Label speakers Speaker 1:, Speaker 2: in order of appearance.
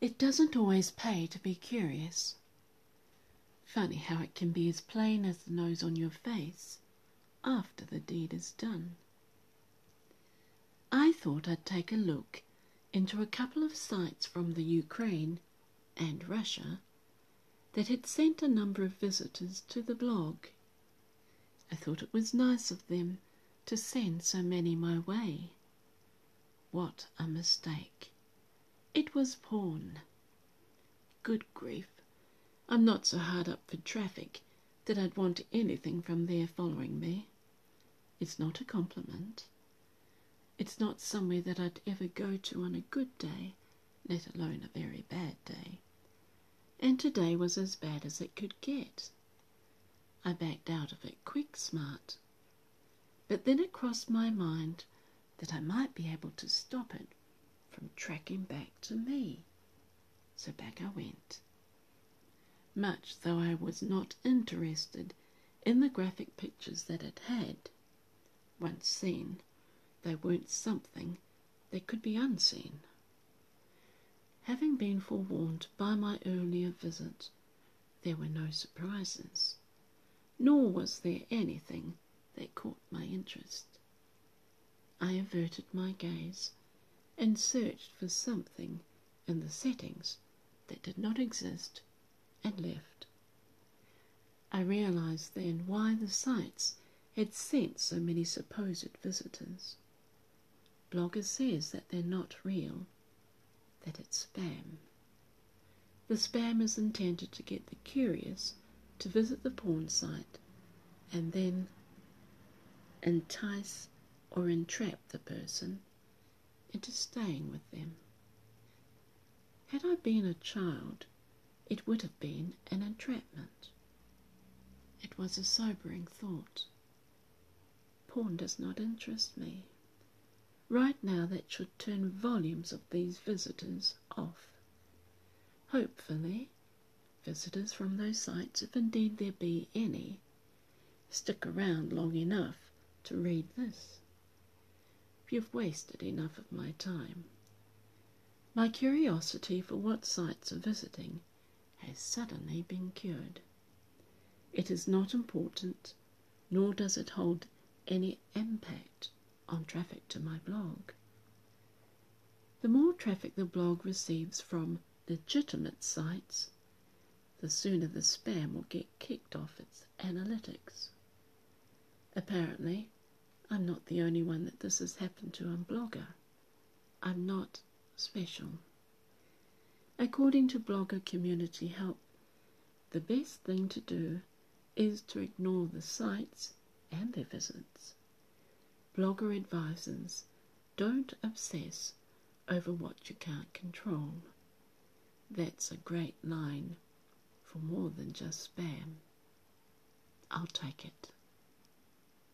Speaker 1: It doesn't always pay to be curious. Funny how it can be as plain as the nose on your face after the deed is done. I thought I'd take a look into a couple of sites from the Ukraine and Russia that had sent a number of visitors to the blog. I thought it was nice of them to send so many my way. What a mistake. It was porn. Good grief. I'm not so hard up for traffic that I'd want anything from their following me. It's not a compliment. It's not somewhere that I'd ever go to on a good day, let alone a very bad day. And today was as bad as it could get. I backed out of it quick smart. But then it crossed my mind that I might be able to stop it from tracking back to me. So back I went. Much though I was not interested in the graphic pictures that it had, once seen, they weren't something that could be unseen. Having been forewarned by my earlier visit, there were no surprises, nor was there anything that caught my interest. I averted my gaze and searched for something in the settings that did not exist and left. I realized then why the sites had sent so many supposed visitors. Blogger says that they're not real, that it's spam. The spam is intended to get the curious to visit the porn site and then entice or entrap the person into staying with them. Had I been a child, it would have been an entrapment. It was a sobering thought. Porn does not interest me. Right now, that should turn volumes of these visitors off. Hopefully, visitors from those sites, if indeed there be any, stick around long enough to read this. You've wasted enough of my time. My curiosity for what sites are visiting has suddenly been cured. It is not important, nor does it hold any impact on traffic to my blog. The more traffic the blog receives from legitimate sites, the sooner the spam will get kicked off its analytics. Apparently, I'm not the only one that this has happened to on Blogger. I'm not special. According to Blogger Community Help, the best thing to do is to ignore the sites and their visits. Blogger advises don't obsess over what you can't control. That's a great line for more than just spam. I'll take it.